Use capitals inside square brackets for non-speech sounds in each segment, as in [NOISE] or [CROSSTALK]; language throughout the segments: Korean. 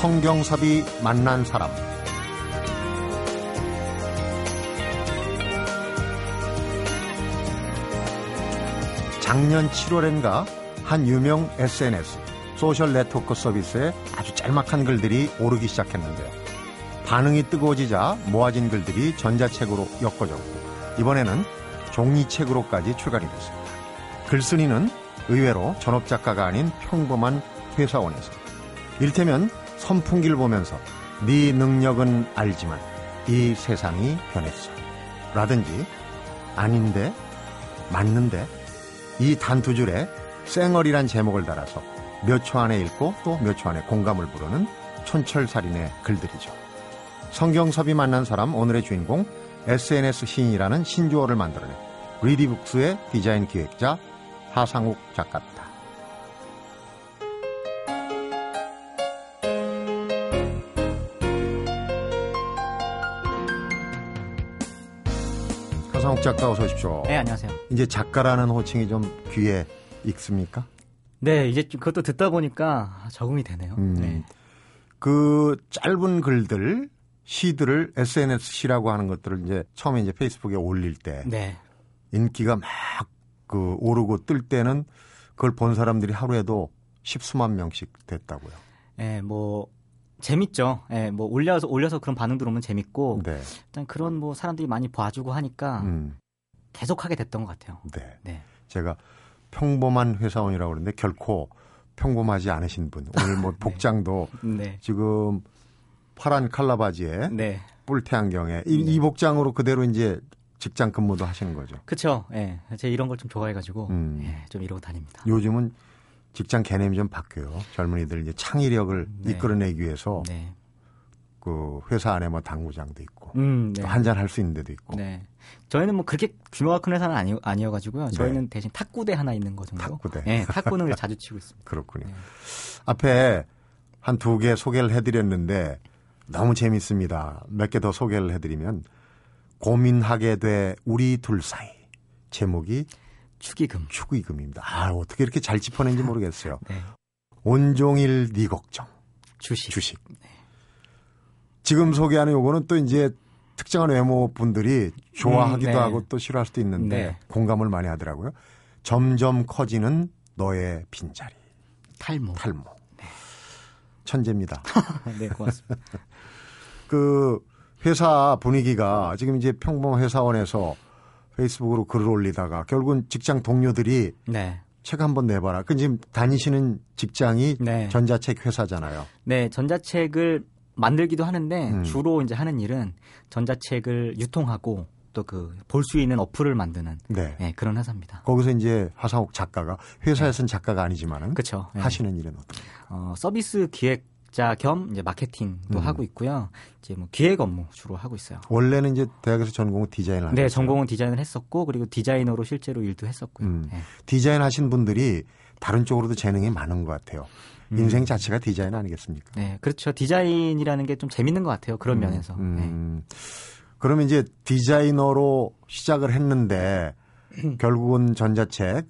성경섭이 만난 사람 작년 7월엔가 한 유명 SNS 소셜 네트워크 서비스에 아주 짤막한 글들이 오르기 시작했는데요. 반응이 뜨거워지자 모아진 글들이 전자책으로 엮어졌고 이번에는 종이책으로까지 출간이 됐습니다. 글쓴이는 의외로 전업작가가 아닌 평범한 회사원에서 일테면 선풍기를 보면서 네 능력은 알지만 이 세상이 변했어 라든지 아닌데 맞는데 이 단두 줄에 쌩얼이란 제목을 달아서 몇 초 안에 읽고 또 몇 초 안에 공감을 부르는 촌철살인의 글들이죠. 성경섭이 만난 사람 오늘의 주인공 SNS 시인이라는 신조어를 만들어낸 리디북스의 디자인 기획자 하상욱 작가입니다. 작가 어서 오십시오. 네, 안녕하세요. 이제 작가라는 호칭이 좀 귀에 익습니까? 네, 이제 그것도 듣다 보니까 적응이 되네요. 음, 네. 그 짧은 글들, 시들을 SNS 시라고 하는 것들을 이제 처음에 이제 페이스북에 올릴 때 네. 인기가 막 그 오르고 뜰 때는 그걸 본 사람들이 하루에도 십수만 명씩 됐다고요. 네, 뭐 재밌죠. 예, 뭐 올려서 올려서 그런 반응들 오면 재밌고 네. 일단 그런 뭐 사람들이 많이 봐주고 하니까 음, 계속 하게 됐던 것 같아요. 네. 네. 제가 평범한 회사원이라고 그러는데 결코 평범하지 않으신 분. 오늘 뭐 [LAUGHS] 복장도 네. 지금 파란 칼라 바지에 네. 뿔테 안경에 이, 이 복장으로 그대로 이제 직장 근무도 하시는 거죠. 그쵸. 예. 제가 이런 걸 좀 좋아해 가지고 음. 예, 좀 이러고 다닙니다. 요즘은 직장 개념이 좀 바뀌어요. 젊은이들 이제 창의력을 네. 이끌어내기 위해서 네. 그 회사 안에 뭐 당구장도 있고 음, 네. 한잔 할 수 있는 데도 있고 네. 저희는 뭐 그렇게 규모가 큰 회사는 아니, 아니어가지고요. 저희는 대신 탁구대 하나 있는 거 정도. 네. 탁구대. 예, 탁구는 [LAUGHS] 자주 치고 있습니다. 그렇군요. 네. 앞에 한 두 개 소개를 해드렸는데 너무 재밌습니다. 몇 개 더 소개를 해드리면 고민하게 돼 우리 둘 사이 제목이 축의금. 축의금입니다. 아 어떻게 이렇게 잘 짚어낸지 모르겠어요. 네. 온종일 네 걱정 주식. 주식. 지금 소개하는 요거는 또 이제 특정한 외모 분들이 좋아하기도 음, 네. 하고 또 싫어할 수도 있는데 네. 공감을 많이 하더라고요. 점점 커지는 너의 빈자리 탈모. 탈모. 천재입니다. [LAUGHS] 네, 고맙습니다. [LAUGHS] 그 회사 분위기가 지금 이제 평범 회사원에서 페이스북으로 글을 올리다가 결국은 직장 동료들이 네. 책 한번 내봐라. 그 지금 다니시는 직장이 네. 전자책 회사잖아요. 네, 전자책을 만들기도 하는데 음. 주로 이제 하는 일은 전자책을 유통하고 또 그 볼 수 있는 어플을 만드는 네. 네, 그런 회사입니다. 거기서 이제 하상욱 작가가 회사에서는 작가가 아니지만은 그렇죠. 네. 하시는 일은 어떻게? 어, 서비스 기획 자 겸 이제 마케팅도 음. 하고 있고요. 이제 뭐 기획 업무 주로 하고 있어요. 원래는 이제 대학에서 전공은 디자인을 하셨어요. 네, 전공은 디자인을 했었고 그리고 디자이너로 실제로 일도 했었고요. 음. 네. 디자인 하신 분들이 다른 쪽으로도 재능이 많은 것 같아요. 음. 인생 자체가 디자인 아니겠습니까? 네, 그렇죠. 디자인이라는 게 좀 재밌는 것 같아요. 그런 면에서. 네. 음. 그러면 이제 디자이너로 시작을 했는데 [CLEARS THROAT] 결국은 전자책,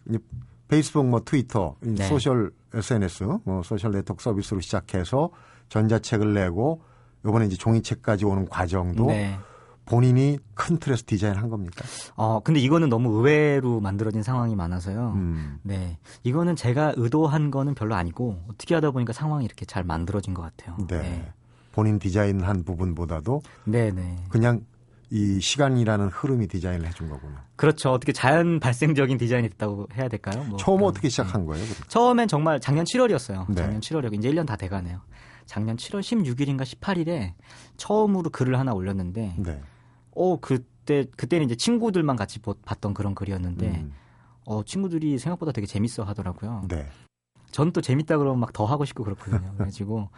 페이스북, 뭐 트위터, 이 네. 소셜 SNS, 뭐 소셜 네트워크 서비스로 시작해서 전자책을 내고 이번에 이제 종이책까지 오는 과정도 네. 본인이 큰 틀에서 디자인한 겁니까? 어, 근데 이거는 너무 의외로 만들어진 상황이 많아서요. 음. 네. 이거는 제가 의도한 거는 별로 아니고 어떻게 하다 보니까 상황이 이렇게 잘 만들어진 것 같아요. 네. 본인 디자인한 부분보다도 네, 네. 그냥 이 시간이라는 흐름이 디자인을 해준 거구나. 그렇죠. 어떻게 자연 발생적인 디자인이 됐다고 해야 될까요? 뭐 처음 어떻게 시작한 거예요? 그럼? 처음엔 정말 작년 7월이었어요. 네. 작년 7월이고 이제 1년 다 돼가네요. 작년 7월 16일인가 18일에 처음으로 글을 하나 올렸는데, 네. 어 그때 그때는 이제 친구들만 같이 보- 봤던 그런 글이었는데, 음. 어 친구들이 생각보다 되게 재밌어 하더라고요. 네. 전 또 재밌다 그러면 막 더 하고 싶고 그렇거든요. [LAUGHS] 그래가지고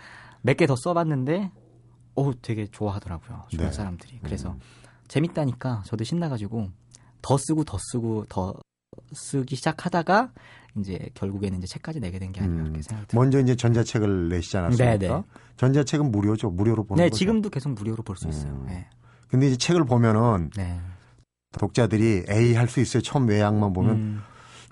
몇 개 더 써봤는데, 어 되게 좋아하더라고요. 주변 네. 사람들이. 그래서 음. 재밌다니까 저도 신나가지고 더 쓰고 더 쓰고 더 쓰기 시작하다가 이제 결국에는 이제 책까지 내게 된 게 아닌가 음. 생각이 들어요. 먼저 이제 전자책을 내시지 않았습니까? 네, 네. 전자책은 무료죠. 무료로 보는 네, 거죠. 지금도 계속 무료로 볼 수 있어요. 음. 네. 근데 이제 책을 보면은 네. 독자들이 에이 할 수 있어요. 처음 외양만 보면 음,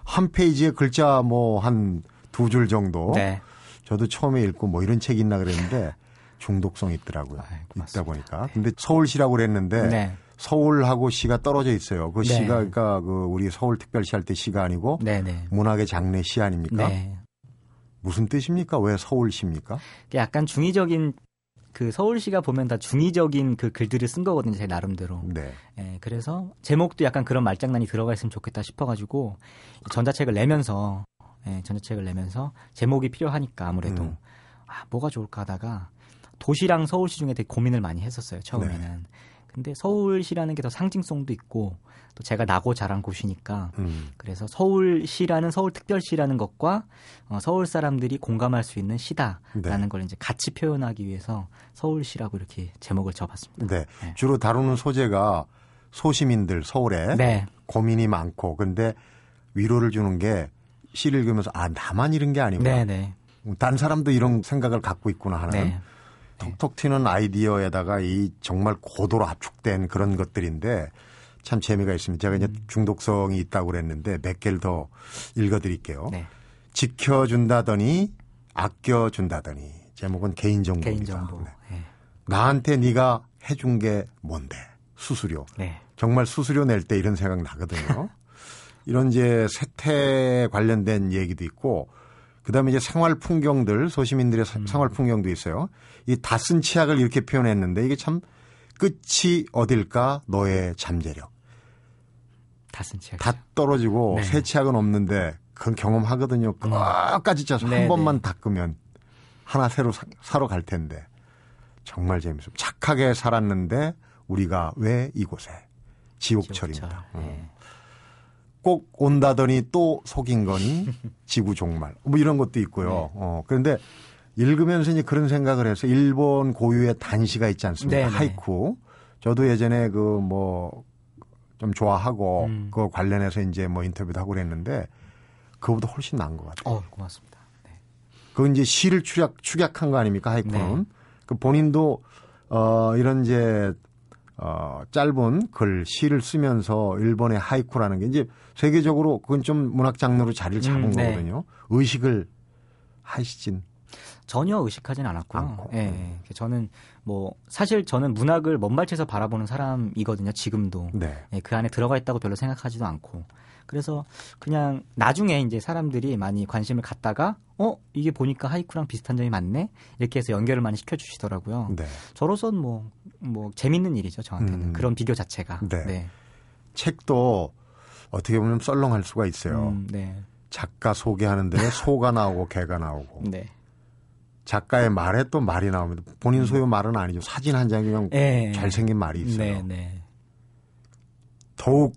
한 페이지에 글자 뭐 한 두 줄 정도. 네. 저도 처음에 읽고 뭐 이런 책이 있나 그랬는데 중독성이 있더라고요. 아이, 있다 보니까. 근데 서울시라고 그랬는데 네. 서울하고 시가 떨어져 있어요. 그 네. 시가 그러니까 그 우리 서울특별시 할 때 시가 아니고 네, 네. 문학의 장례 시 아닙니까? 네. 무슨 뜻입니까? 왜 서울시입니까? 약간 중의적인 그 서울시가 보면 다 중의적인 그 글들을 쓴 거거든요, 제 나름대로. 네. 예, 그래서 제목도 약간 그런 말장난이 들어가 있으면 좋겠다 싶어가지고 전자책을 내면서 예, 전자책을 내면서 제목이 필요하니까 아무래도 음. 아 뭐가 좋을까 하다가 도시랑 서울시 중에 되게 고민을 많이 했었어요 처음에는. 네. 근데 서울시라는 게 더 상징성도 있고 또 제가 나고 자란 곳이니까 음. 그래서 서울시라는 서울특별시라는 것과 어, 서울 사람들이 공감할 수 있는 시다라는 네. 걸 이제 같이 표현하기 위해서 서울시라고 이렇게 제목을 적었습니다. 네. 네. 주로 다루는 소재가 소시민들 서울에 네, 고민이 많고 근데 위로를 주는 게 시를 읽으면서 아 나만 이런 게 아니구나. 네, 네, 딴 사람도 이런 생각을 갖고 있구나 하는 네. 톡톡 튀는 아이디어에다가 이 정말 고도로 압축된 그런 것들인데 참 재미가 있습니다. 제가 이제 음. 중독성이 있다고 그랬는데 몇 개를 더 읽어드릴게요. 네. 지켜준다더니 아껴준다더니 제목은 개인정보입니다. 개인정보. 네. 네. 나한테 네가 해준 게 뭔데? 수수료. 네. 정말 수수료 낼 때 이런 생각 나거든요. [LAUGHS] 이런 이제 세태 관련된 얘기도 있고 그다음에 이제 생활 풍경들 소시민들의 사- 생활 풍경도 있어요. 이 다쓴 치약을 이렇게 표현했는데 이게 참 끝이 어딜까 너의 잠재력. 다쓴 책. 다 떨어지고 네. 새 치약은 없는데 그건 경험하거든요. 끝까지 짜서 네, 한 번만 네. 닦으면 하나 새로 사, 사러 갈 텐데 정말 재밌어요. 착하게 살았는데 우리가 왜 이곳에 지옥철입니다. 지옥철. 어. 네. 꼭 온다더니 또 속인 거니 [LAUGHS] 지구 종말 뭐 이런 것도 있고요. 네. 어 그런데 읽으면서 이제 그런 생각을 해서 일본 고유의 단시가 있지 않습니까? 네, 네. 하이쿠. 저도 예전에 그 뭐 좀 좋아하고 음. 그 관련해서 이제 뭐 인터뷰도 하고 그랬는데 그거보다 훨씬 나은 것 같아요. 어, 고맙습니다. 네. 그건 이제 시를 축약, 축약한 거 아닙니까? 하이쿠는. 네. 그 본인도 어 이런 이제 어 짧은 글 시를 쓰면서 일본의 하이쿠라는 게 이제 세계적으로 그건 좀 문학 장르로 자리를 잡은 음, 네. 거거든요. 의식을 하시진. 전혀 의식하진 않았고요. 않고. 예, 예. 저는 뭐 사실 저는 문학을 먼발치에서 바라보는 사람이거든요. 지금도. 네. 예, 그 안에 들어가 있다고 별로 생각하지도 않고. 그래서 그냥 나중에 이제 사람들이 많이 관심을 갖다가 어 이게 보니까 하이쿠랑 비슷한 점이 많네 이렇게 해서 연결을 많이 시켜주시더라고요. 네. 저로선 뭐 뭐 재밌는 일이죠 저한테는 음. 그런 비교 자체가. 네. 책도 어떻게 보면 썰렁할 수가 있어요. 음, 네. 작가 소개하는 데는 [LAUGHS] 소가 나오고 개가 나오고 네. 작가의 말에 또 말이 나옵니다. 본인 소유 말은 아니죠. 사진 한 장이 그냥 예. 잘생긴 말이 있어요. 네, 네. 더욱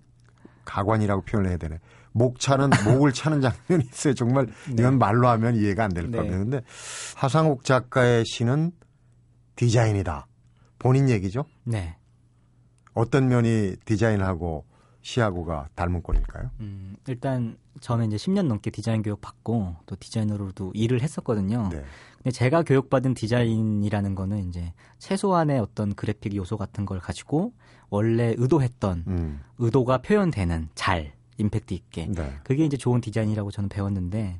가관이라고 표현을 해야 되네. 목 차는 [LAUGHS] 목을 차는 장면이 있어요. 정말 이건 말로 하면 이해가 안될 네. 겁니다. 근데 하상욱 작가의 시는 디자인이다. 본인 얘기죠. 네. 어떤 면이 디자인하고 시하고가 닮은 꼴일까요? 음, 일단 저는 이제 10년 넘게 디자인 교육 받고 또 디자이너로도 일을 했었거든요. 네. 근데 제가 교육받은 디자인이라는 거는 이제 최소한의 어떤 그래픽 요소 같은 걸 가지고 원래 의도했던 음. 의도가 표현되는 잘 임팩트 있게 네. 그게 이제 좋은 디자인이라고 저는 배웠는데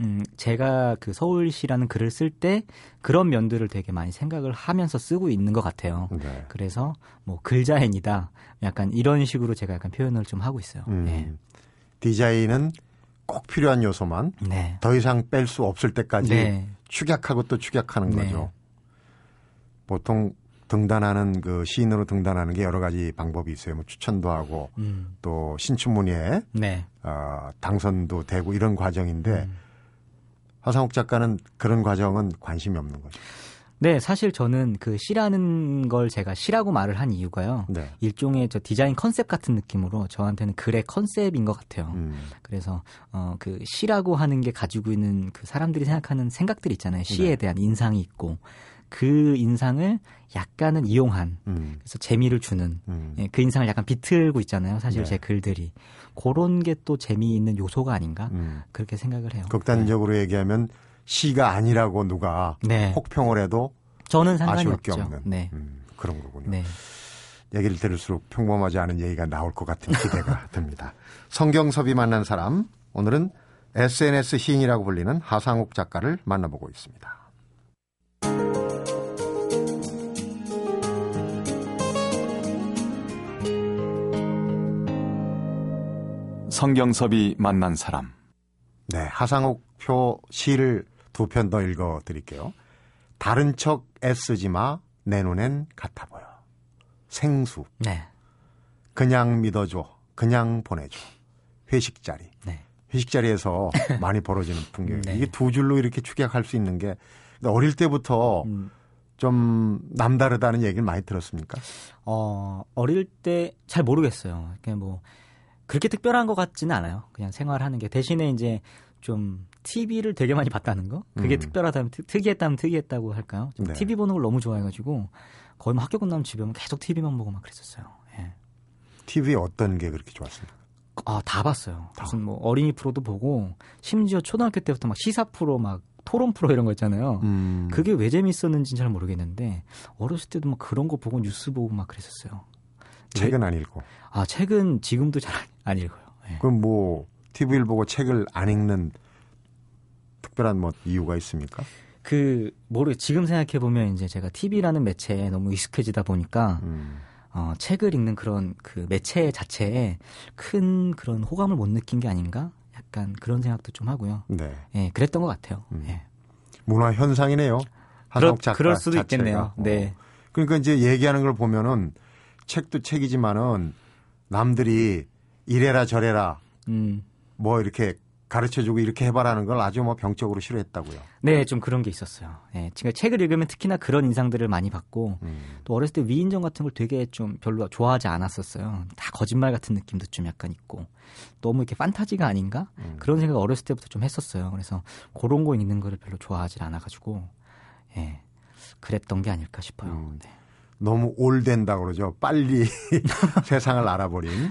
음, 제가 그 서울시라는 글을 쓸 때 그런 면들을 되게 많이 생각을 하면서 쓰고 있는 것 같아요. 네. 그래서 뭐 글자인이다 약간 이런 식으로 제가 약간 표현을 좀 하고 있어요. 음. 네. 디자인은 꼭 필요한 요소만 네. 더 이상 뺄 수 없을 때까지 네. 축약하고 또 축약하는 네. 거죠. 보통 등단하는 그 시인으로 등단하는 게 여러 가지 방법이 있어요. 뭐 추천도 하고 음. 또 신춘문예에 네. 어, 당선도 되고 이런 과정인데 음. 화상욱 작가는 그런 과정은 관심이 없는 거죠. 네, 사실 저는 그 시라는 걸 제가 시라고 말을 한 이유가요. 네. 일종의 저 디자인 컨셉 같은 느낌으로 저한테는 글의 컨셉인 것 같아요. 음. 그래서 어 그 시라고 하는 게 가지고 있는 그 사람들이 생각하는 생각들 있잖아요. 시에 네. 대한 인상이 있고 그 인상을 약간은 이용한 음. 그래서 재미를 주는 음. 예, 그 인상을 약간 비틀고 있잖아요. 사실 네. 제 글들이 그런 게 또 재미있는 요소가 아닌가 음. 그렇게 생각을 해요. 극단적으로 얘기하면 시가 아니라고 누가 네, 혹평을 해도 저는 상관이 없죠. 없는 네, 음, 그런 거군요. 네. 얘기를 들을수록 평범하지 않은 얘기가 나올 것 같은 기대가 [LAUGHS] 듭니다. 성경섭이 만난 사람 오늘은 SNS 시인이라고 불리는 하상욱 작가를 만나보고 있습니다. 성경섭이 만난 사람. 네, 하상욱 표 시를 두 편 더 읽어 드릴게요. 다른 척 애쓰지 마, 내 눈엔 같아 보여. 생수, 네. 그냥 믿어줘, 그냥 보내줘. 회식 자리. 네. 회식 자리에서 [LAUGHS] 많이 벌어지는 풍경. 네. 이게 두 줄로 이렇게 축약할 수 있는 게 어릴 때부터 음, 좀 남다르다는 얘기를 많이 들었습니까? 어, 어릴 때 잘 모르겠어요. 그냥 뭐 그렇게 특별한 것 같지는 않아요. 그냥 생활하는 게 대신에 이제 좀 TV를 되게 많이 봤다는 거. 그게 음. 특별하다면 특- 특이했다면 특이했다고 할까요? 좀 네. TV 보는 걸 너무 좋아해가지고 거의 뭐 학교 끝나면 집에 오면 계속 TV만 보고 막 그랬었어요. 예. TV에 어떤 게 그렇게 좋았습니까? 아, 다 봤어요. 다. 무슨 뭐 어린이 프로도 보고 심지어 초등학교 때부터 막 시사 프로 막 토론 프로 이런 거 있잖아요. 음, 그게 왜 재밌었는지는 잘 모르겠는데 어렸을 때도 막 그런 거 보고 뉴스 보고 막 그랬었어요. 책은 안 읽고. 아 책은 지금도 잘 안 읽어요. 예. 그럼 뭐 TV를 보고 책을 안 읽는 특별한 뭐 이유가 있습니까? 그 모르 지금 생각해 보면 이제 제가 TV라는 매체에 너무 익숙해지다 보니까 음, 어, 책을 읽는 그런 그 매체 자체에 큰 그런 호감을 못 느낀 게 아닌가? 약간 그런 생각도 좀 하고요. 네. 예, 그랬던 것 같아요. 음. 예. 문화 현상이네요. 하상욱 작가 그럴 수도 자체가. 있겠네요. 어. 네. 그러니까 이제 얘기하는 걸 보면은 책도 책이지만은 남들이 이래라 저래라 음. 뭐 이렇게 가르쳐주고 이렇게 해봐라는 걸 아주 뭐 병적으로 싫어했다고요. 네, 좀 그런 게 있었어요. 예, 제가 책을 읽으면 특히나 그런 인상들을 많이 받고 음, 또 어렸을 때 위인전 같은 걸 되게 좀 별로 좋아하지 않았었어요. 다 거짓말 같은 느낌도 좀 약간 있고 너무 이렇게 판타지가 아닌가 음. 그런 생각 어렸을 때부터 좀 했었어요. 그래서 그런 거 읽는 거를 별로 좋아하지 않아가지고 예 그랬던 게 아닐까 싶어요. 음. 네. 너무 올된다 그러죠. 빨리 [LAUGHS] 세상을 알아버린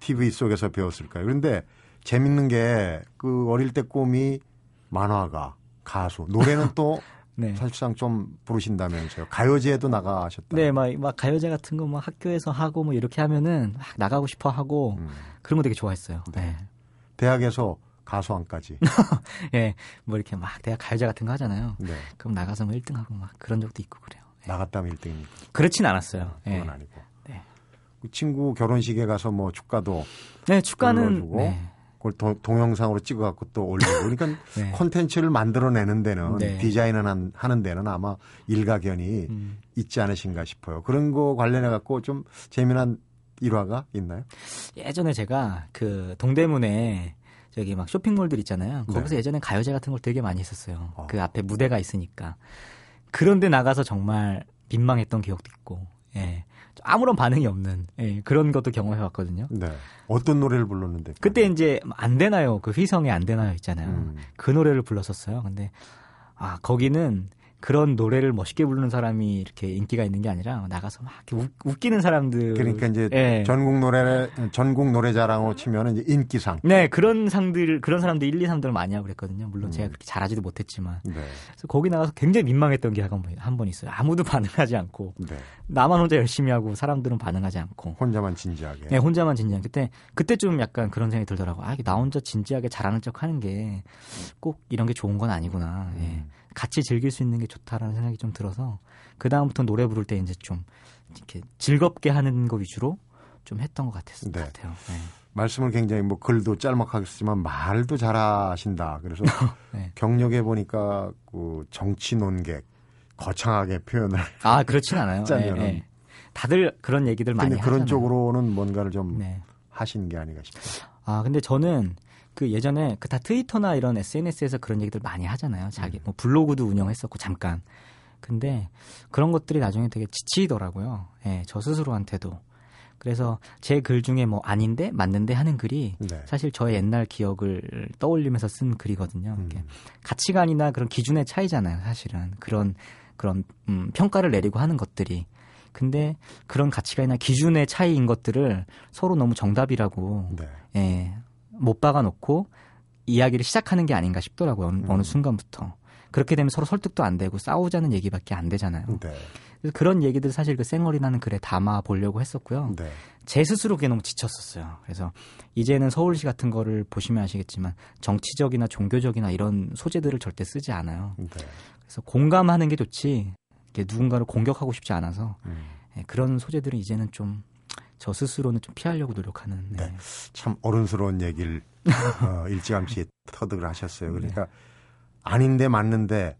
TV 속에서 배웠을까요? 그런데 재밌는 게 그 어릴 때 꿈이 만화가, 가수, 노래는 또 [LAUGHS] 네. 사실상 좀 부르신다면서요. 가요제에도 나가셨다. 네, 막, 막 가요제 같은 거 막 학교에서 하고 뭐 이렇게 하면은 막 나가고 싶어 하고 음. 그런 거 되게 좋아했어요. 네. 대학에서 가수왕까지. [LAUGHS] 예, 뭐 이렇게 막 대학 가요제 같은 거 하잖아요. 네. 그럼 나가서 뭐 1등하고 막 그런 적도 있고 그래요. 예. 나갔다면 1등입니까? 그렇진 않았어요. 예. 그건 아니고. 네. 그 친구 결혼식에 가서 뭐 축가도 네, 축가는 네. 그걸 도- 동영상으로 찍어갖고 또 올리고 그러니까 [LAUGHS] 네. 콘텐츠를 만들어내는 데는 네. 디자인을 한- 하는 데는 아마 일가견이 음. 있지 않으신가 싶어요. 그런 거 관련해 갖고 좀 재미난 일화가 있나요? 예전에 제가 그 동대문에 저기 막 쇼핑몰들 있잖아요. 거기서 네. 예전에 가요제 같은 걸 되게 많이 했었어요. 어. 그 앞에 무대가 있으니까. 그런데 나가서 정말 민망했던 기억도 있고, 예. 아무런 반응이 없는 예, 그런 것도 경험해 봤거든요. 네. 어떤 노래를 불렀는데? 그때 이제 안 되나요? 그 휘성의 안 되나요 있잖아요. 음. 그 노래를 불렀었어요. 근데 아 거기는 그런 노래를 멋있게 부르는 사람이 이렇게 인기가 있는 게 아니라 나가서 막 웃, 웃기는 사람들. 그러니까 이제 예. 전국 노래 전국 노래자랑으로 치면은 이제 인기상. 네 그런 상들 그런 사람들 1, 2, 3들 많이 하고 그랬거든요. 물론 음. 제가 그렇게 잘하지도 못했지만 네. 그래서 거기 나가서 굉장히 민망했던 게 한번 있어요. 아무도 [LAUGHS] 반응하지 않고 네. 나만 혼자 열심히 하고 사람들은 반응하지 않고. 혼자만 진지하게. 네, 혼자만 진지한 그때 그때 좀 약간 그런 생각이 들더라고. 아, 이게 나 혼자 진지하게 잘하는 척 하는 게 꼭 이런 게 좋은 건 아니구나. 예. 음. 같이 즐길 수 있는 게 좋다라는 생각이 좀 들어서 그 다음부터 노래 부를 때 이제 좀 이렇게 즐겁게 하는 거 위주로 좀 했던 것 같았을 네. 것 같아요. 네. 말씀을 굉장히 뭐 글도 짤막하게 쓰지만 말도 잘하신다. 그래서 [LAUGHS] 네. 경력에 보니까 그 정치 논객 거창하게 표현을. 아, 그렇진 않아요. 짜면은. 예, 예. 다들 그런 얘기들 많이 하잖아요. 그런 쪽으로는 뭔가를 좀 네. 하신 게 아닌가 싶어요. 아, 근데 저는 그 예전에 그 다 트위터나 이런 SNS에서 그런 얘기들 많이 하잖아요. 자기 음. 뭐 블로그도 운영했었고 잠깐. 근데 그런 것들이 나중에 되게 지치더라고요. 예, 저 스스로한테도. 그래서 제 글 중에 뭐 아닌데 맞는데 하는 글이 네. 사실 저의 옛날 기억을 떠올리면서 쓴 글이거든요. 음. 가치관이나 그런 기준의 차이잖아요. 사실은 그런 그런 음, 평가를 내리고 하는 것들이. 근데 그런 가치관이나 기준의 차이인 것들을 서로 너무 정답이라고 네. 예, 못 박아놓고 이야기를 시작하는 게 아닌가 싶더라고요. 어느, 음. 어느 순간부터. 그렇게 되면 서로 설득도 안 되고 싸우자는 얘기밖에 안 되잖아요. 네. 그래서 그런 얘기들 사실 그 쌩얼이라는 글에 담아 보려고 했었고요. 네. 제 스스로 그게 너무 지쳤었어요. 그래서 이제는 서울시 같은 거를 보시면 아시겠지만 정치적이나 종교적이나 이런 소재들을 절대 쓰지 않아요. 네. 그래서 공감하는 게 좋지 누군가를 공격하고 싶지 않아서 음. 예, 그런 소재들은 이제는 좀 저 스스로는 좀 피하려고 노력하는. 네. 네. 참 어른스러운 얘기를 어, [LAUGHS] 일찌감치 터득을 하셨어요. 그러니까 네. 아닌데 맞는데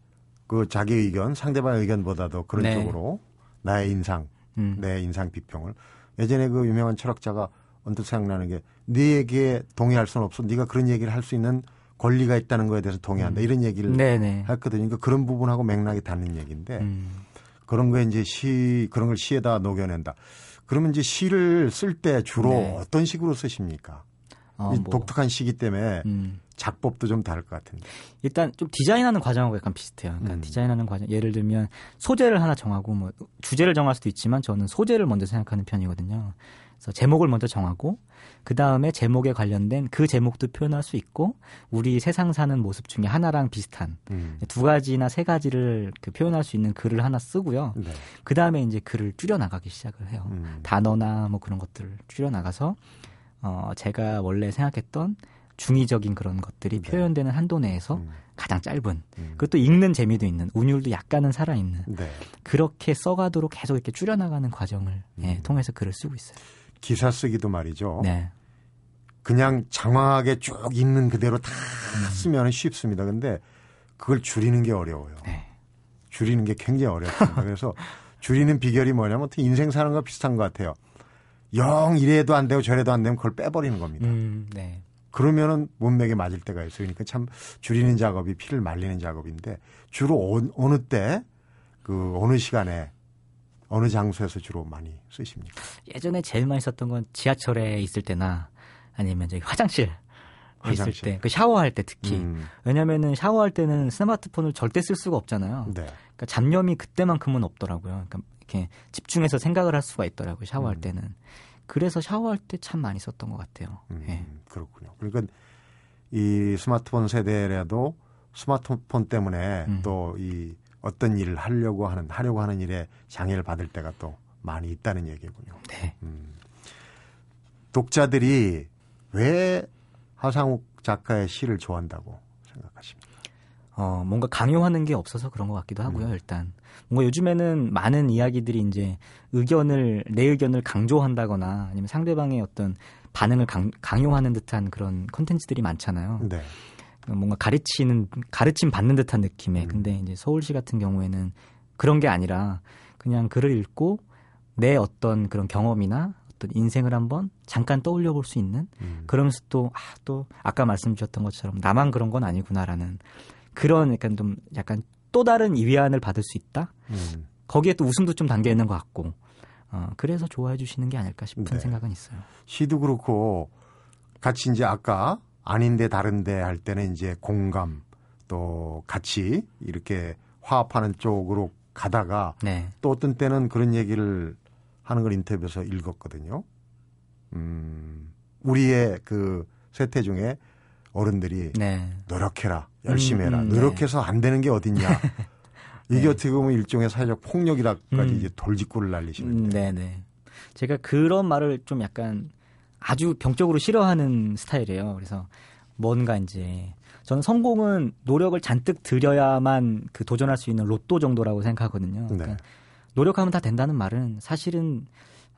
그 자기 의견, 상대방 의견보다도 그런 네. 쪽으로 나의 인상, 음. 내 인상 비평을 예전에 그 유명한 철학자가 언뜻 생각나는 게네 얘기에 동의할 수는 없어. 네가 그런 얘기를 할 수 있는 권리가 있다는 거에 대해서 동의한다. 이런 얘기를 음. 네네. 했거든요. 그러니까 그런 부분하고 맥락이 닿는 얘기인데 음. 그런 거에 이제 시 그런 걸 시에다 녹여낸다. 그러면 이제 시를 쓸 때 주로 네. 어떤 식으로 쓰십니까? 어, 이 뭐, 독특한 시기 때문에 음. 작법도 좀 다를 것 같은데. 일단 좀 디자인하는 과정하고 약간 비슷해요. 그러니까 음. 디자인하는 과정. 예를 들면 소재를 하나 정하고 뭐 주제를 정할 수도 있지만 저는 소재를 먼저 생각하는 편이거든요. 그래서 제목을 먼저 정하고 그 다음에 제목에 관련된 그 제목도 표현할 수 있고 우리 세상 사는 모습 중에 하나랑 비슷한 음. 두 가지나 세 가지를 그 표현할 수 있는 글을 하나 쓰고요. 네. 그 다음에 이제 글을 줄여 나가기 시작을 해요. 음. 단어나 뭐 그런 것들을 줄여 나가서 어 제가 원래 생각했던 중의적인 그런 것들이 네. 표현되는 한도 내에서 음. 가장 짧은 음. 그것도 읽는 재미도 있는 운율도 약간은 살아있는 네. 그렇게 써가도록 계속 이렇게 줄여나가는 과정을 예, 음. 통해서 글을 쓰고 있어요. 기사 쓰기도 말이죠. 네, 그냥 장황하게 쭉 있는 그대로 다 음. 쓰면 쉽습니다. 근데 그걸 줄이는 게 어려워요. 네. 줄이는 게 굉장히 어렵습니다. [LAUGHS] 그래서 줄이는 비결이 뭐냐면 어떻게 인생 사는 거 비슷한 것 같아요. 영 이래도 안 되고 저래도 안 되면 그걸 빼버리는 겁니다. 음, 네, 그러면은 문맥에 맞을 때가 있어요. 그러니까 참 줄이는 작업이 피를 말리는 작업인데 주로 어, 어느 때 그 어느 시간에 어느 장소에서 주로 많이 쓰십니까? 예전에 제일 많이 썼던 건 지하철에 있을 때나 아니면 저기 화장실 있을 화장실. 때, 그 샤워할 때 특히. 음, 왜냐면은 샤워할 때는 스마트폰을 절대 쓸 수가 없잖아요. 네. 그러니까 잡념이 그때만큼은 없더라고요. 그러니까 이렇게 집중해서 생각을 할 수가 있더라고요. 샤워할 음. 때는. 그래서 샤워할 때 참 많이 썼던 것 같아요. 음, 예. 그렇군요. 그러니까 이 스마트폰 세대라도 스마트폰 때문에 음. 또이 어떤 일을 하려고 하는 하려고 하는 일에 장애를 받을 때가 또 많이 있다는 얘기군요. 네. 음. 독자들이 왜 하상욱 작가의 시를 좋아한다고 생각하십니까? 어, 뭔가 강요하는 게 없어서 그런 것 같기도 하고요, 음. 일단. 뭔가 요즘에는 많은 이야기들이 이제 의견을, 내 의견을 강조한다거나 아니면 상대방의 어떤 반응을 강, 강요하는 듯한 그런 컨텐츠들이 많잖아요. 네. 뭔가 가르치는, 가르침 받는 듯한 느낌의. 음. 근데 이제 서울시 같은 경우에는 그런 게 아니라 그냥 글을 읽고 내 어떤 그런 경험이나 어떤 인생을 한번 잠깐 떠올려 볼 수 있는 음. 그러면서 또, 아, 또, 아까 말씀 주셨던 것처럼 나만 그런 건 아니구나라는 그런 약간 좀 약간 또 다른 위안을 받을 수 있다? 음. 거기에 또 웃음도 좀 담겨 있는 것 같고, 어, 그래서 좋아해 주시는 게 아닐까 싶은 네. 생각은 있어요. 시도 그렇고 같이 이제 아까 아닌데 다른데 할 때는 이제 공감 또 같이 이렇게 화합하는 쪽으로 가다가 네. 또 어떤 때는 그런 얘기를 하는 걸 인터뷰에서 읽었거든요. 음, 우리의 그 세태 중에 어른들이 네. 노력해라, 열심히 해라, 음, 음, 네. 노력해서 안 되는 게 어딨냐. [LAUGHS] 이게 네. 어떻게 보면 일종의 사회적 폭력이라까지 음. 이제 돌직구를 날리시는데. 음, 네네. 제가 그런 말을 좀 약간 아주 병적으로 싫어하는 스타일이에요. 그래서 뭔가 이제 저는 성공은 노력을 잔뜩 들여야만 그 도전할 수 있는 로또 정도라고 생각하거든요. 네. 그러니까 노력하면 다 된다는 말은 사실은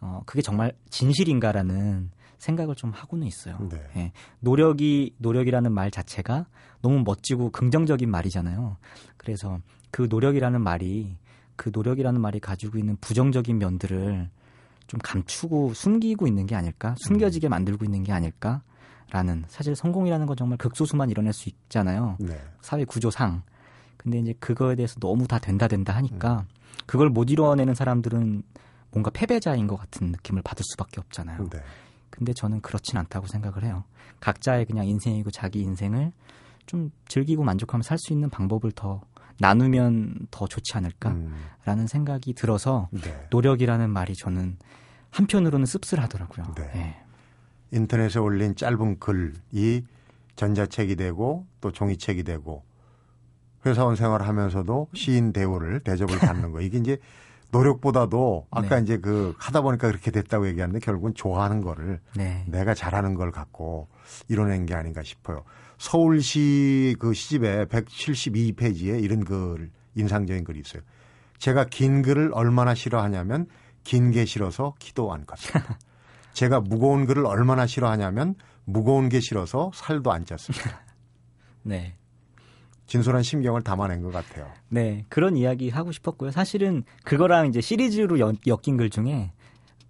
어 그게 정말 진실인가라는 생각을 좀 하고는 있어요. 네. 예. 노력이 노력이라는 말 자체가 너무 멋지고 긍정적인 말이잖아요. 그래서 그 노력이라는 말이 그 노력이라는 말이 가지고 있는 부정적인 면들을 좀 감추고 숨기고 있는 게 아닐까? 숨겨지게 만들고 있는 게 아닐까 라는 사실 성공이라는 건 정말 극소수만 이뤄낼 수 있잖아요. 네. 사회 구조상. 근데 이제 그거에 대해서 너무 다 된다 된다 하니까 그걸 못 이뤄내는 사람들은 뭔가 패배자인 것 같은 느낌을 받을 수밖에 없잖아요. 네. 근데 저는 그렇진 않다고 생각을 해요. 각자의 그냥 인생이고 자기 인생을 좀 즐기고 만족하며 살 수 있는 방법을 더 나누면 더 좋지 않을까라는 음, 생각이 들어서 네. 노력이라는 말이 저는 한편으로는 씁쓸하더라고요. 네. 예. 인터넷에 올린 짧은 글이 전자책이 되고 또 종이책이 되고 회사원 생활을 하면서도 시인 대우를 대접을 받는 거 이게 이제 노력보다도 아까 네. 이제 그 하다 보니까 그렇게 됐다고 얘기하는데 결국은 좋아하는 거를 네. 내가 잘하는 걸 갖고 이뤄낸 게 아닌가 싶어요. 서울시 그 시집에 172페이지에 이런 글 인상적인 글이 있어요. 제가 긴 글을 얼마나 싫어하냐면 긴 게 싫어서 기도 안 갔습니다. [LAUGHS] 제가 무거운 글을 얼마나 싫어하냐면 무거운 게 싫어서 살도 안 쪘습니다. [LAUGHS] 네. 진솔한 심경을 담아낸 것 같아요. 네, 그런 이야기 하고 싶었고요. 사실은 그거랑 이제 시리즈로 연, 엮인 글 중에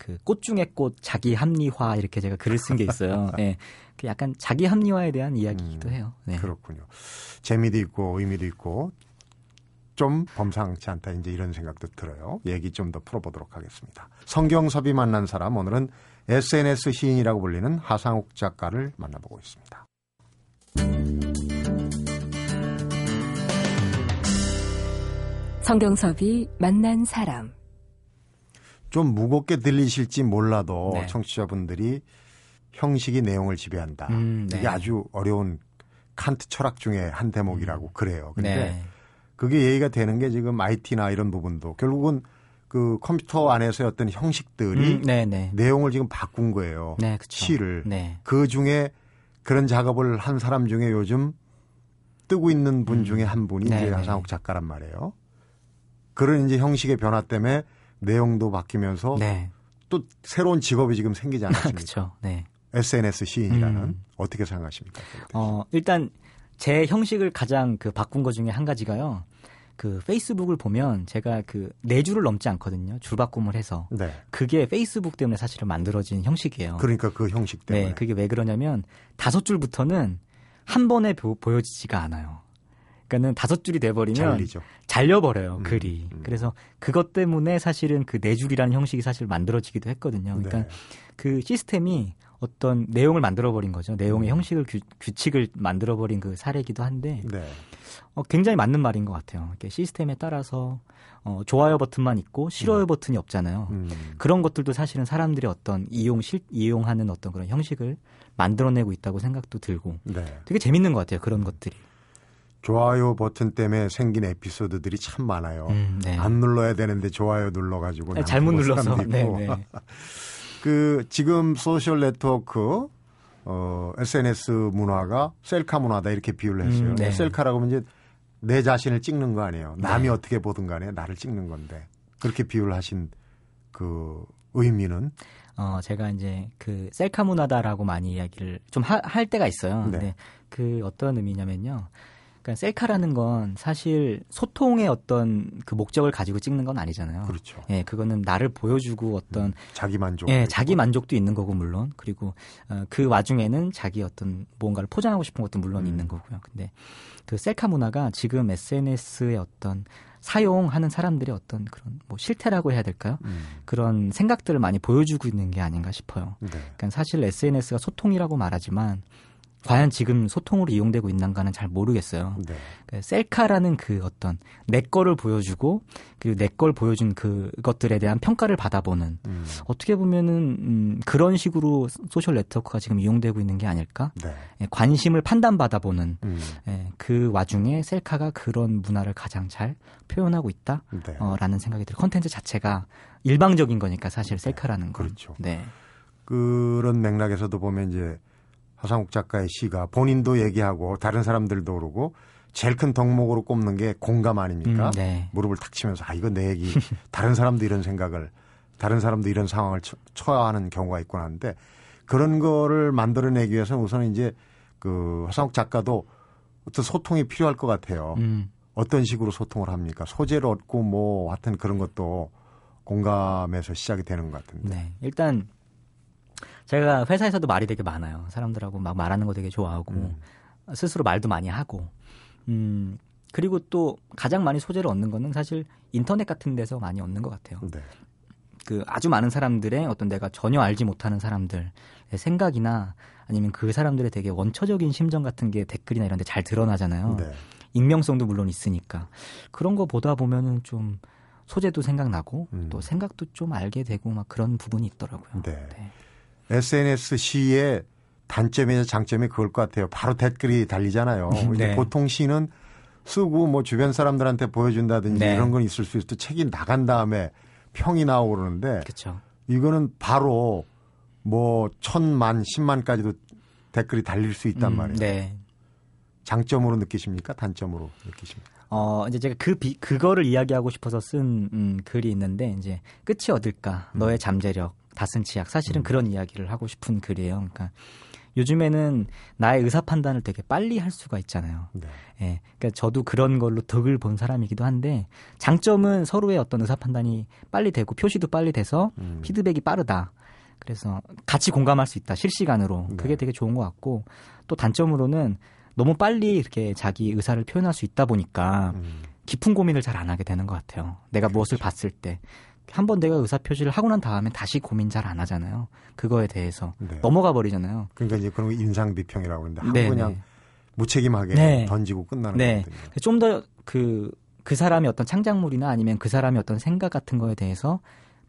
그 꽃 중에 꽃 자기 합리화 이렇게 제가 글을 쓴 게 있어요. 네, [LAUGHS] 그 약간 자기 합리화에 대한 이야기이기도 음, 해요. 네. 그렇군요. 재미도 있고 의미도 있고 좀 범상치 않다 이제 이런 생각도 들어요. 얘기 좀 더 풀어보도록 하겠습니다. 성경섭이 만난 사람 오늘은 SNS 시인이라고 불리는 하상욱 작가를 만나보고 있습니다. 성경섭이 만난 사람. 좀 무겁게 들리실지 몰라도 네. 청취자분들이 형식이 내용을 지배한다. 음, 네. 이게 아주 어려운 칸트 철학 중에 한 대목이라고 그래요. 근데 네. 그게 얘기가 되는 게 지금 IT나 이런 부분도 결국은 그 컴퓨터 안에서의 어떤 형식들이 음, 네, 네. 내용을 지금 바꾼 거예요. 네, 그쵸. 시를. 네. 그 중에 그런 작업을 한 사람 중에 요즘 뜨고 있는 분 중에 한 분이 네, 이제 네. 하상욱 작가란 말이에요. 그런 이제 형식의 변화 때문에 내용도 바뀌면서 네. 또 새로운 직업이 지금 생기지 [LAUGHS] 않았습니까? 그렇죠. 네. SNS 시인이라는 음. 어떻게 생각하십니까? 어, 일단 제 형식을 가장 그 바꾼 것 중에 한 가지가요. 그 페이스북을 보면 제가 그 네 줄을 넘지 않거든요. 줄 바꿈을 해서. 네. 그게 페이스북 때문에 사실은 만들어진 형식이에요. 그러니까 그 형식 때문에. 네, 그게 왜 그러냐면 다섯 줄부터는 한 번에 보, 여지가 않아요. 그러니까는 다섯 줄이 돼버리면 잘리죠. 잘려버려요 음, 글이. 음. 그래서 그것 때문에 사실은 그 네 줄이라는 형식이 사실 만들어지기도 했거든요. 그러니까 네. 그 시스템이 어떤 내용을 만들어버린 거죠. 내용의 음. 형식을 규, 규칙을 만들어버린 그 사례이기도 한데 네. 어, 굉장히 맞는 말인 것 같아요. 이렇게 시스템에 따라서 어, 좋아요 버튼만 있고 싫어요 버튼이 없잖아요. 음. 그런 것들도 사실은 사람들이 어떤 이용 실 이용하는 어떤 그런 형식을 만들어내고 있다고 생각도 들고 네. 되게 재밌는 것 같아요. 그런 것들이. 좋아요 버튼 때문에 생긴 에피소드들이 참 많아요. 음, 네. 안 눌러야 되는데 좋아요 눌러가지고 네, 잘못 눌러서. 네. 네. [LAUGHS] 그 지금 소셜 네트워크 어, SNS 문화가 셀카 문화다 이렇게 비유를 했어요. 음, 네. 셀카라고 하면 이제 내 자신을 찍는 거 아니에요. 남이 네. 어떻게 보든 간에 나를 찍는 건데 그렇게 비유를 하신 그 의미는 어, 제가 이제 그 셀카 문화다라고 많이 이야기를 좀 할 때가 있어요. 네. 근데 그 어떤 의미냐면요. 그러니까 셀카라는 건 사실 소통의 어떤 그 목적을 가지고 찍는 건 아니잖아요. 그렇죠. 예, 그거는 나를 보여주고 어떤 자기 만족. 예, 자기 만족도 있는 거고 물론 그리고 어, 그 와중에는 자기 어떤 무언가를 포장하고 싶은 것도 물론 음. 있는 거고요. 근데 그 셀카 문화가 지금 SNS의 어떤 사용하는 사람들의 어떤 그런 뭐 실태라고 해야 될까요? 음, 그런 생각들을 많이 보여주고 있는 게 아닌가 싶어요. 네. 그러니까 사실 SNS가 소통이라고 말하지만 과연 지금 소통으로 이용되고 있는가는 잘 모르겠어요. 네. 그 셀카라는 그 어떤 내 거를 보여주고 그리고 내 걸 보여준 그것들에 대한 평가를 받아보는 음, 어떻게 보면은 음, 그런 식으로 소셜 네트워크가 지금 이용되고 있는 게 아닐까? 네. 예, 관심을 판단받아보는 음, 예, 그 와중에 셀카가 그런 문화를 가장 잘 표현하고 있다. 네. 어, 라는 생각이 들어요. 컨텐츠 자체가 일방적인 거니까 사실 셀카라는 건. 그렇죠. 네. 그런 맥락에서도 보면 이제 하상욱 작가의 시가 본인도 얘기하고 다른 사람들도 그러고 제일 큰 덕목으로 꼽는 게 공감 아닙니까? 음, 네. 무릎을 탁 치면서 아 이거 내 얘기 [LAUGHS] 다른 사람도 이런 생각을 다른 사람도 이런 상황을 처, 처해야 하는 경우가 있구나 하는데 그런 거를 만들어내기 위해서 우선 이제 그 하상욱 작가도 어떤 소통이 필요할 것 같아요. 음, 어떤 식으로 소통을 합니까? 소재를 얻고 뭐 하여튼 그런 것도 공감에서 시작이 되는 것 같은데. 네. 일단 제가 회사에서도 말이 되게 많아요. 사람들하고 막 말하는 거 되게 좋아하고 음. 스스로 말도 많이 하고. 음. 그리고 또 가장 많이 소재를 얻는 거는 사실 인터넷 같은 데서 많이 얻는 것 같아요. 네. 그 아주 많은 사람들의 어떤 내가 전혀 알지 못하는 사람들의 생각이나 아니면 그 사람들의 되게 원초적인 심정 같은 게 댓글이나 이런 데 잘 드러나잖아요. 네. 익명성도 물론 있으니까. 그런 거 보다 보면은 좀 소재도 생각나고 음. 또 생각도 좀 알게 되고 막 그런 부분이 있더라고요. 네. SNS 시의 단점이나 장점이 그걸 것 같아요. 바로 댓글이 달리잖아요. 이제 네. 보통 시는 쓰고 뭐 주변 사람들한테 보여준다든지 네. 이런 건 있을 수 있어. 책이 나간 다음에 평이 나오고 그러는데 그렇죠. 이거는 바로 뭐 천만, 십만까지도 댓글이 달릴 수 있단 음, 말이에요. 네. 장점으로 느끼십니까? 단점으로 느끼십니까? 어, 이제 제가 그 비, 그거를 이야기하고 싶어서 쓴 음, 글이 있는데 이제 끝이 어딜까? 너의 잠재력, 다슨 치약. 사실은 음. 그런 이야기를 하고 싶은 글이에요. 그러니까 요즘에는 나의 의사 판단을 되게 빨리 할 수가 있잖아요. 네. 예. 그러니까 저도 그런 걸로 덕을 본 사람이기도 한데 장점은 서로의 어떤 의사 판단이 빨리 되고 표시도 빨리 돼서 음. 피드백이 빠르다. 그래서 같이 공감할 수 있다. 실시간으로. 네. 그게 되게 좋은 것 같고 또 단점으로는 너무 빨리 이렇게 자기 의사를 표현할 수 있다 보니까 음. 깊은 고민을 잘 안 하게 되는 것 같아요. 내가 무엇을 봤을 때. 한 번 내가 의사 표시를 하고 난 다음에 다시 고민 잘 안 하잖아요. 그거에 대해서 네. 넘어가 버리잖아요. 그러니까 이제 그런 거 인상 비평이라고 그러는데 하고 네, 그냥 네. 무책임하게 네. 던지고 끝나는 네. 거거든요. 좀더 그, 그 사람의 어떤 창작물이나 아니면 그 사람의 어떤 생각 같은 거에 대해서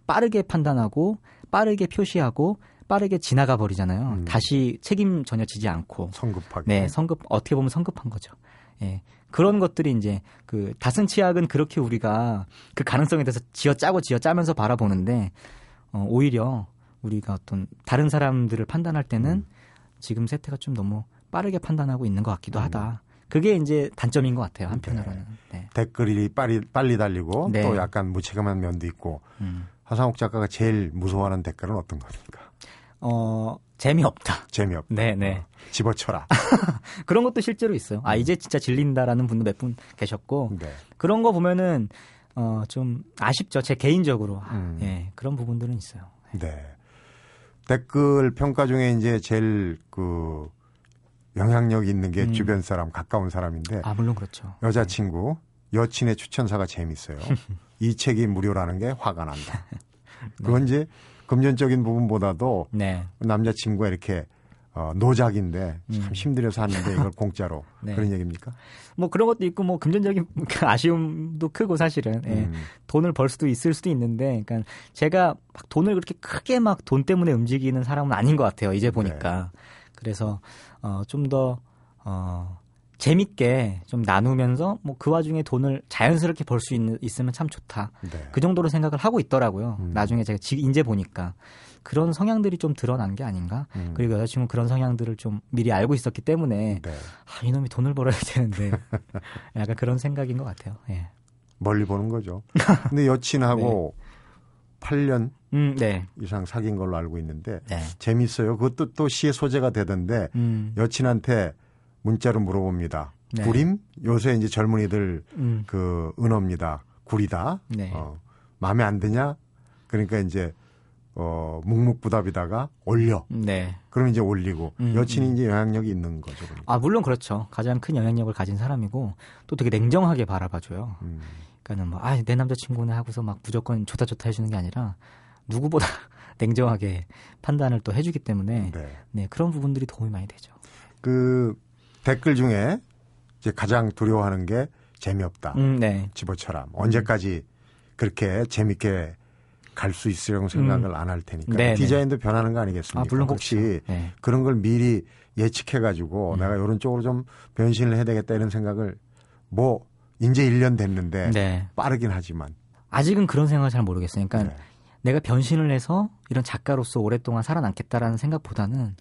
빠르게 판단하고 빠르게 표시하고 빠르게 지나가 버리잖아요. 음. 다시 책임 전혀 지지 않고. 성급하게. 네, 성급, 어떻게 보면 성급한 거죠. 예. 그런 것들이 이제 그 다슨 치약은 그렇게 우리가 그 가능성에 대해서 지어 짜고 지어 짜면서 바라보는데 어, 오히려 우리가 어떤 다른 사람들을 판단할 때는 음. 지금 세태가 좀 너무 빠르게 판단하고 있는 것 같기도 음. 하다. 그게 이제 단점인 것 같아요. 한편으로는. 네. 댓글이 빨리 빨리 달리고 네. 또 약간 무책임한 면도 있고 음. 하상욱 작가가 제일 무서워하는 댓글은 어떤 겁니까? 어, 재미없다. 재미없다. 네, 네. 어, 집어쳐라. [LAUGHS] 그런 것도 실제로 있어요. 아, 이제 진짜 질린다라는 분도 몇 분 계셨고, 네. 그런 거 보면은, 어, 좀 아쉽죠. 제 개인적으로. 아, 음. 예, 그런 부분들은 있어요. 네. 댓글 평가 중에 이제 제일 그 영향력 있는 게 음. 주변 사람, 가까운 사람인데 아, 물론 그렇죠. 여자친구, 여친의 추천사가 재밌어요. [LAUGHS] 이 책이 무료라는 게 화가 난다. [LAUGHS] 그건 이제 금전적인 부분보다도 네. 남자친구가 이렇게 어, 노작인데 참 음. 힘들어서 하는데 이걸 [LAUGHS] 공짜로 네. 그런 얘기입니까? 뭐 그런 것도 있고, 뭐 금전적인 [LAUGHS] 아쉬움도 크고 사실은. 예. 음. 돈을 벌 수도 있을 수도 있는데, 그러니까 제가 막 돈을 그렇게 크게 막 돈 때문에 움직이는 사람은 아닌 것 같아요. 이제 보니까. 그래서 어, 좀더 어, 재밌게 좀 나누면서 뭐 그 와중에 돈을 자연스럽게 벌 수 있으면 참 좋다. 네. 그 정도로 생각을 하고 있더라고요. 음. 나중에 제가 지, 이제 보니까 그런 성향들이 좀 드러난 게 아닌가. 음. 그리고 여자친구 그런 성향들을 좀 미리 알고 있었기 때문에 네. 아, 이놈이 돈을 벌어야 되는데 [LAUGHS] 약간 그런 생각인 것 같아요. 예. 멀리 보는 거죠. [LAUGHS] 근데 여친하고 8년 음, 네. 이상 사귄 걸로 알고 있는데 네. 재밌어요. 그것도 또 시의 소재가 되던데 음, 여친한테 문자로 물어봅니다. 네. 구림? 요새 이제 젊은이들 음, 그 은어입니다. 구리다. 네. 어, 마음에 안 드냐? 그러니까 이제 어, 묵묵부답이다가 올려. 네. 그럼 이제 올리고 음, 여친이 음. 이제 영향력이 있는 거죠. 그러니까. 아, 물론 그렇죠. 가장 큰 영향력을 가진 사람이고 또 되게 냉정하게 바라봐줘요. 음. 그러니까는 뭐, 아, 내 남자친구네 하고서 막 무조건 좋다 좋다 해주는 게 아니라 누구보다 [LAUGHS] 냉정하게 판단을 또 해주기 때문에 네. 네, 그런 부분들이 도움이 많이 되죠. 그 댓글 중에 이제 가장 두려워하는 게 재미없다. 음, 네. 집어쳐라. 언제까지 그렇게 재밌게 갈 수 있으려고 생각을 안할 테니까 음. 네, 디자인도 변하는 거 아니겠습니까? 아, 물론 혹시 그렇죠. 네. 그런 걸 미리 예측해 가지고 음. 내가 이런 쪽으로 좀 변신을 해야 되겠다 이런 생각을 뭐 이제 1년 됐는데 네. 빠르긴 하지만 아직은 그런 생각을 잘 모르겠어요. 그러니까 네. 내가 변신을 해서 이런 작가로서 오랫동안 살아남겠다라는 생각보다는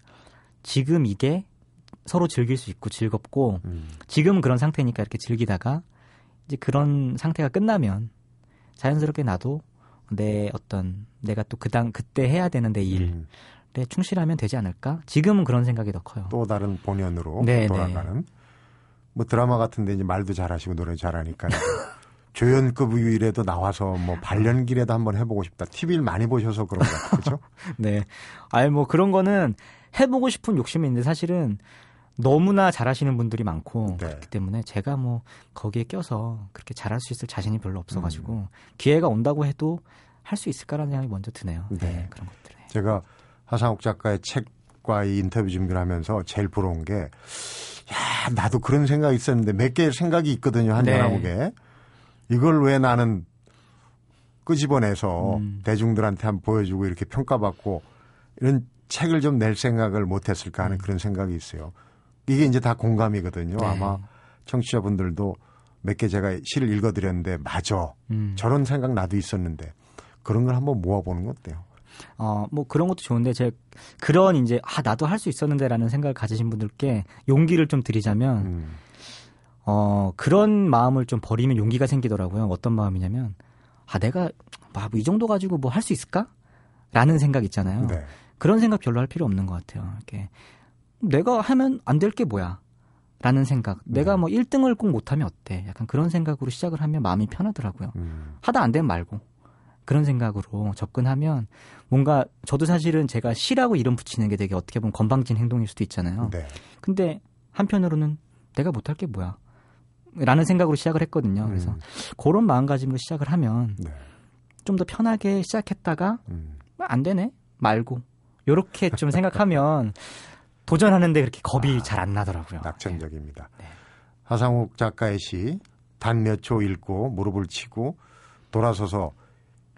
지금 이게 서로 즐길 수 있고 즐겁고 음. 지금은 그런 상태니까 이렇게 즐기다가 이제 그런 상태가 끝나면 자연스럽게 나도 내 어떤 내가 또 그당 그때 해야 되는 내 일에 음. 충실하면 되지 않을까? 지금은 그런 생각이 더 커요. 또 다른 본연으로 네, 돌아가는 뭐 드라마 같은데 이제 말도 잘하시고 노래 잘하니까 [LAUGHS] 조연급 위라도 나와서 뭐 발연기라도 한번 해보고 싶다. TV를 많이 보셔서 그런 것 같아요. 그렇죠? [LAUGHS] 네. 아니 뭐 그런 거는 해보고 싶은 욕심이 있는데 사실은 너무나 잘하시는 분들이 많고 네. 그렇기 때문에 제가 뭐 거기에 껴서 그렇게 잘할 수 있을 자신이 별로 없어가지고 음. 기회가 온다고 해도 할 수 있을까라는 생각이 먼저 드네요. 네, 네. 그런 것들. 네. 제가 하상욱 작가의 책과 이 인터뷰 준비를 하면서 제일 부러운 게, 야, 나도 그런 생각이 있었는데 몇 개의 생각이 있거든요, 한 네. 연하국에. 이걸 왜 나는 끄집어내서 음. 대중들한테 한번 보여주고 이렇게 평가받고 이런 책을 좀 낼 생각을 못했을까 음. 하는 그런 생각이 있어요. 이게 이제 다 공감이거든요. 네. 아마 청취자분들도 몇 개 제가 시를 읽어드렸는데, 맞아. 음. 저런 생각 나도 있었는데, 그런 걸 한번 모아보는 건 어때요? 어, 뭐 그런 것도 좋은데 제 그런 이제 아 나도 할 수 있었는데라는 생각을 가지신 분들께 용기를 좀 드리자면 음. 어, 그런 마음을 좀 버리면 용기가 생기더라고요. 어떤 마음이냐면, 아, 내가, 아, 뭐이 정도 가지고 뭐 할 수 있을까? 라는 생각 있잖아요. 네. 그런 생각 별로 할 필요 없는 것 같아요. 이렇게, 내가 하면 안 될 게 뭐야? 라는 생각. 내가 뭐 1등을 꼭 못하면 어때? 약간 그런 생각으로 시작을 하면 마음이 편하더라고요. 음. 하다 안 되면 말고. 그런 생각으로 접근하면 뭔가 저도 사실은 제가 시라고 이름 붙이는 게 되게 어떻게 보면 건방진 행동일 수도 있잖아요. 네. 근데 한편으로는 내가 못할 게 뭐야? 라는 생각으로 시작을 했거든요. 그래서 음. 그런 마음가짐으로 시작을 하면 네. 좀더 편하게 시작했다가 음. 아, 안 되네 말고 요렇게 좀 생각하면 [LAUGHS] 도전하는데 그렇게 겁이 잘안 나더라고요. 낙천적입니다. 네. 하상욱 작가의 시 단 몇 초 읽고 무릎을 치고 돌아서서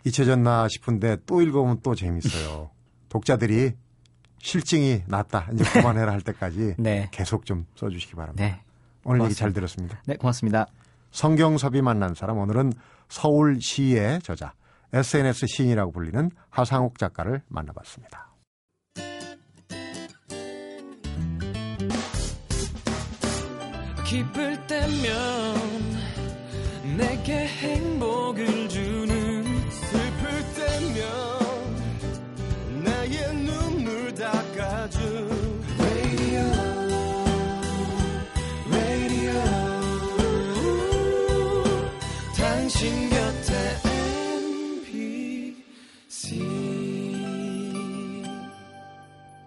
잊혀졌나 싶은데 또 읽으면 또 재밌어요. [LAUGHS] 독자들이 실증이 났다. 이제 그만해라 할 때까지 네. 계속 좀 써주시기 바랍니다. 네. 오늘 얘기 고맙습니다. 잘 들었습니다. 네, 고맙습니다. 성경섭이 만난 사람 오늘은 서울시의 저자 SNS 시인이라고 불리는 하상욱 작가를 만나봤습니다. 기쁠 때면 내게 행복을 주는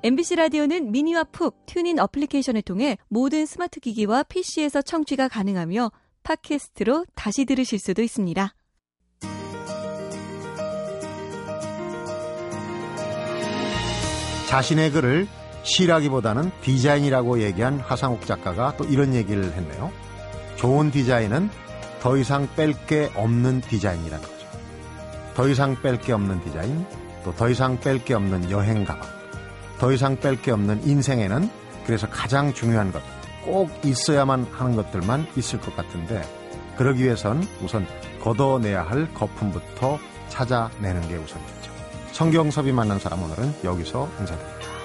MBC 라디오는 미니와 푹 TuneIn 어플리케이션을 통해 모든 스마트 기기와 PC에서 청취가 가능하며 팟캐스트로 다시 들으실 수도 있습니다. 자신의 글을 시라기보다는 디자인이라고 얘기한 하상욱 작가가 또 이런 얘기를 했네요. 좋은 디자인은 더 이상 뺄 게 없는 디자인이라는 거죠. 더 이상 뺄 게 없는 디자인, 또 더 이상 뺄 게 없는 여행 가방, 더 이상 뺄 게 없는 인생에는 그래서 가장 중요한 것, 꼭 있어야만 하는 것들만 있을 것 같은데, 그러기 위해선 우선 걷어내야 할 거품부터 찾아내는 게 우선이죠. 성경섭이 만난 사람 오늘은 여기서 인사드립니다.